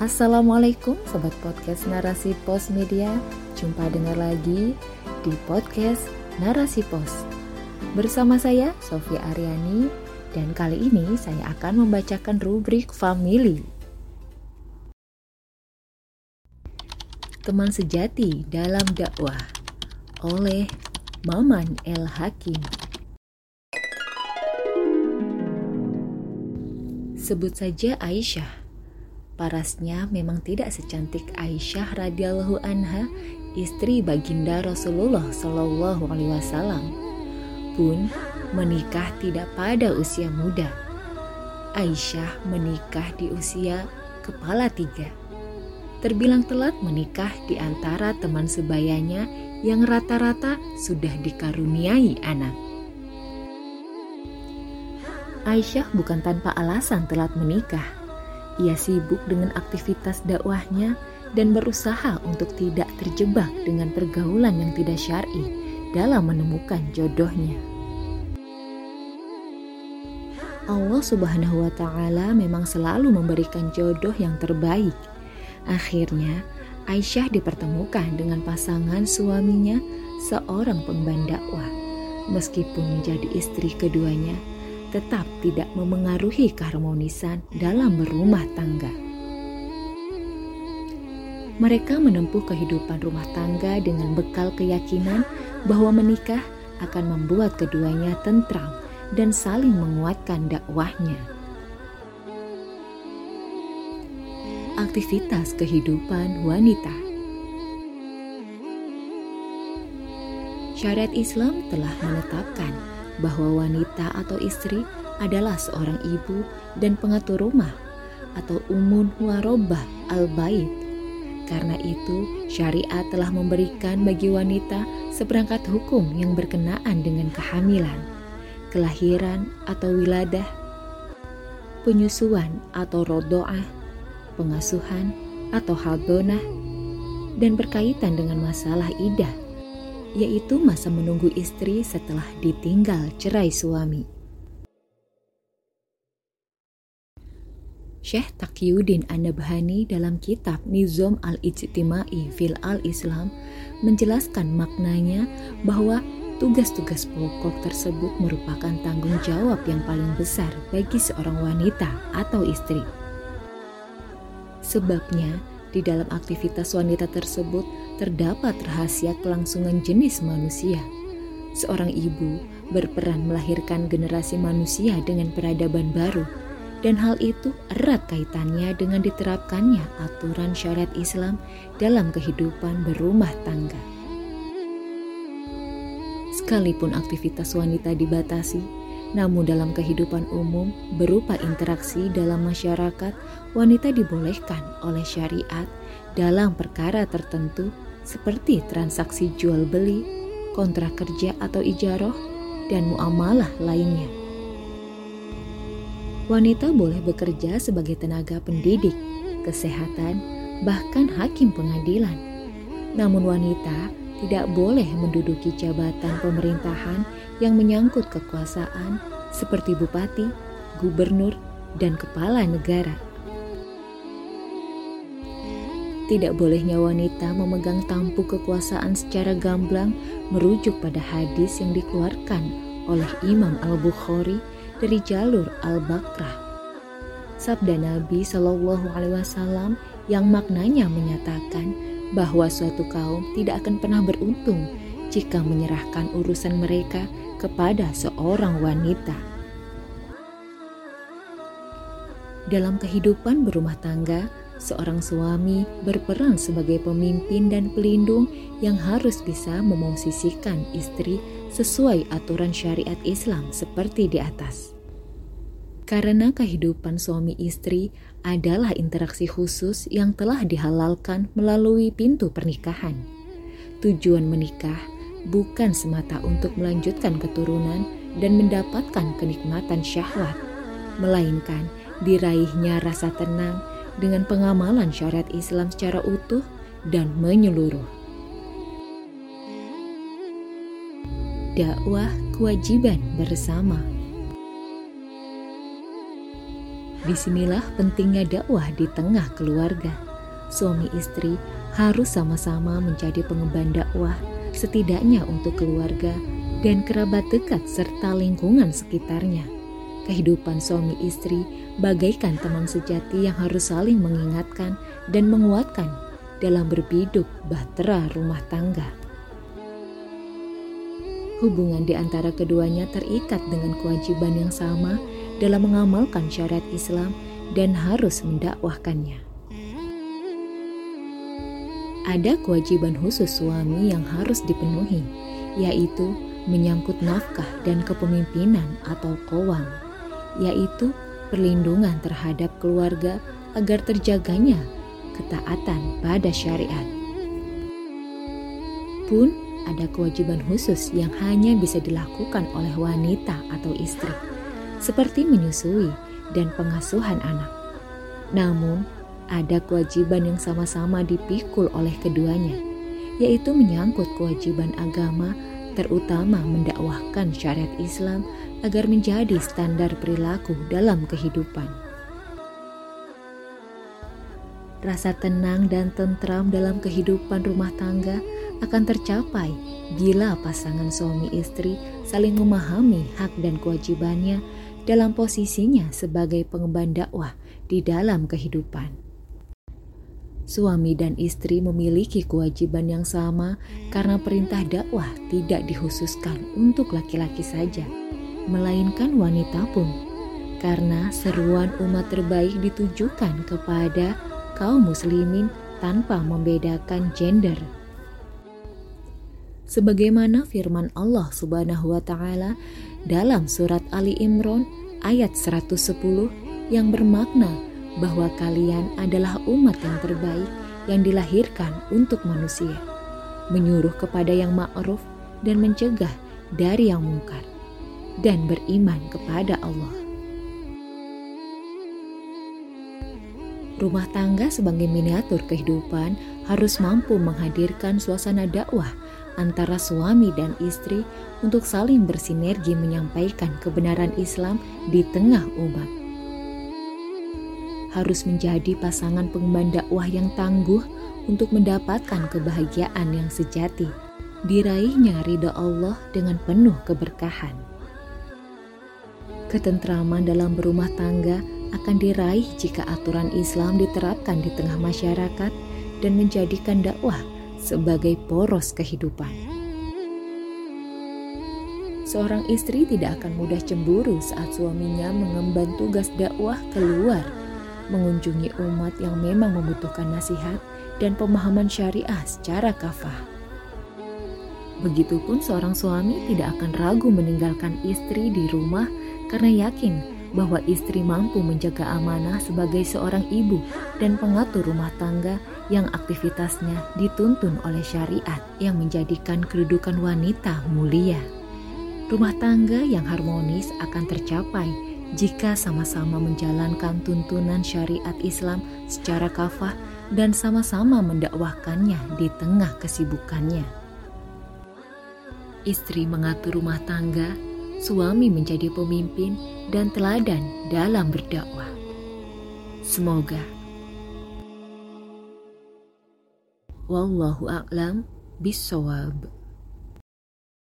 Assalamualaikum Sobat Podcast Narasi Pos Media. Jumpa dengar lagi di Podcast Narasi Pos. Bersama saya Sofia Aryani Dan kali ini saya akan membacakan rubrik Family. Teman Sejati dalam Dakwah oleh Maman El Hakim. Sebut saja Aisyah Parasnya memang tidak secantik Aisyah radhiyallahu anha, istri baginda Rasulullah Shallallahu alaihi wasallam. Pun menikah tidak pada usia muda. Aisyah menikah di usia kepala tiga. Terbilang telat menikah di antara teman sebayanya yang rata-rata sudah dikaruniai anak. Aisyah bukan tanpa alasan telat menikah ia sibuk dengan aktivitas dakwahnya dan berusaha untuk tidak terjebak dengan pergaulan yang tidak syar'i dalam menemukan jodohnya. Allah Subhanahu wa taala memang selalu memberikan jodoh yang terbaik. Akhirnya, Aisyah dipertemukan dengan pasangan suaminya, seorang pemban dakwah. Meskipun menjadi istri keduanya, tetap tidak memengaruhi keharmonisan dalam berumah tangga. Mereka menempuh kehidupan rumah tangga dengan bekal keyakinan bahwa menikah akan membuat keduanya tentram dan saling menguatkan dakwahnya. Aktivitas kehidupan wanita Syariat Islam telah menetapkan bahwa wanita atau istri adalah seorang ibu dan pengatur rumah atau umun warobah al-bait. Karena itu, syariat telah memberikan bagi wanita seperangkat hukum yang berkenaan dengan kehamilan, kelahiran atau wiladah, penyusuan atau rodoah, pengasuhan atau hadonah, dan berkaitan dengan masalah idah yaitu masa menunggu istri setelah ditinggal cerai suami. Syekh Taqiyuddin An-Nabhani dalam kitab Nizam al-Ijtimai fil al-Islam menjelaskan maknanya bahwa tugas-tugas pokok tersebut merupakan tanggung jawab yang paling besar bagi seorang wanita atau istri. Sebabnya, di dalam aktivitas wanita tersebut terdapat rahasia kelangsungan jenis manusia. Seorang ibu berperan melahirkan generasi manusia dengan peradaban baru, dan hal itu erat kaitannya dengan diterapkannya aturan syariat Islam dalam kehidupan berumah tangga. Sekalipun aktivitas wanita dibatasi, namun dalam kehidupan umum berupa interaksi dalam masyarakat, wanita dibolehkan oleh syariat dalam perkara tertentu seperti transaksi jual beli, kontrak kerja atau ijaroh, dan muamalah lainnya. Wanita boleh bekerja sebagai tenaga pendidik, kesehatan, bahkan hakim pengadilan. Namun wanita tidak boleh menduduki jabatan pemerintahan yang menyangkut kekuasaan seperti bupati, gubernur, dan kepala negara. Tidak bolehnya wanita memegang tampuk kekuasaan secara gamblang merujuk pada hadis yang dikeluarkan oleh Imam Al-Bukhari dari jalur Al-Bakrah. Sabda Nabi Shallallahu Alaihi Wasallam yang maknanya menyatakan bahwa suatu kaum tidak akan pernah beruntung jika menyerahkan urusan mereka kepada seorang wanita. Dalam kehidupan berumah tangga, seorang suami berperan sebagai pemimpin dan pelindung yang harus bisa memosisikan istri sesuai aturan syariat Islam seperti di atas. Karena kehidupan suami istri adalah interaksi khusus yang telah dihalalkan melalui pintu pernikahan. Tujuan menikah bukan semata untuk melanjutkan keturunan dan mendapatkan kenikmatan syahwat, melainkan diraihnya rasa tenang dengan pengamalan syariat Islam secara utuh dan menyeluruh. Dakwah kewajiban bersama. Di sinilah pentingnya dakwah di tengah keluarga. Suami istri harus sama-sama menjadi pengemban dakwah, setidaknya untuk keluarga dan kerabat dekat serta lingkungan sekitarnya. Kehidupan suami istri bagaikan teman sejati yang harus saling mengingatkan dan menguatkan dalam berbiduk bahtera rumah tangga. Hubungan di antara keduanya terikat dengan kewajiban yang sama dalam mengamalkan syariat Islam dan harus mendakwahkannya. Ada kewajiban khusus suami yang harus dipenuhi, yaitu menyangkut nafkah dan kepemimpinan atau kowam, yaitu perlindungan terhadap keluarga agar terjaganya ketaatan pada syariat. Pun ada kewajiban khusus yang hanya bisa dilakukan oleh wanita atau istri, seperti menyusui dan pengasuhan anak. Namun, ada kewajiban yang sama-sama dipikul oleh keduanya, yaitu menyangkut kewajiban agama, terutama mendakwahkan syariat Islam agar menjadi standar perilaku dalam kehidupan. Rasa tenang dan tentram dalam kehidupan rumah tangga akan tercapai bila pasangan suami istri saling memahami hak dan kewajibannya dalam posisinya sebagai pengemban dakwah di dalam kehidupan. Suami dan istri memiliki kewajiban yang sama karena perintah dakwah tidak dikhususkan untuk laki-laki saja, melainkan wanita pun. Karena seruan umat terbaik ditujukan kepada kaum muslimin tanpa membedakan gender sebagaimana firman Allah Subhanahu wa taala dalam surat Ali Imran ayat 110 yang bermakna bahwa kalian adalah umat yang terbaik yang dilahirkan untuk manusia, menyuruh kepada yang ma'ruf dan mencegah dari yang mungkar, dan beriman kepada Allah. Rumah tangga sebagai miniatur kehidupan harus mampu menghadirkan suasana dakwah antara suami dan istri untuk saling bersinergi menyampaikan kebenaran Islam di tengah umat. Harus menjadi pasangan pengemban dakwah yang tangguh untuk mendapatkan kebahagiaan yang sejati, diraihnya ridha Allah dengan penuh keberkahan. Ketentraman dalam berumah tangga akan diraih jika aturan Islam diterapkan di tengah masyarakat dan menjadikan dakwah sebagai poros kehidupan. Seorang istri tidak akan mudah cemburu saat suaminya mengemban tugas dakwah keluar, mengunjungi umat yang memang membutuhkan nasihat dan pemahaman syariah secara kafah. Begitupun seorang suami tidak akan ragu meninggalkan istri di rumah karena yakin bahwa istri mampu menjaga amanah sebagai seorang ibu dan pengatur rumah tangga yang aktivitasnya dituntun oleh syariat yang menjadikan kedudukan wanita mulia. Rumah tangga yang harmonis akan tercapai jika sama-sama menjalankan tuntunan syariat Islam secara kafah dan sama-sama mendakwahkannya di tengah kesibukannya. Istri mengatur rumah tangga suami menjadi pemimpin dan teladan dalam berdakwah. Semoga wallahu a'lam bisawab.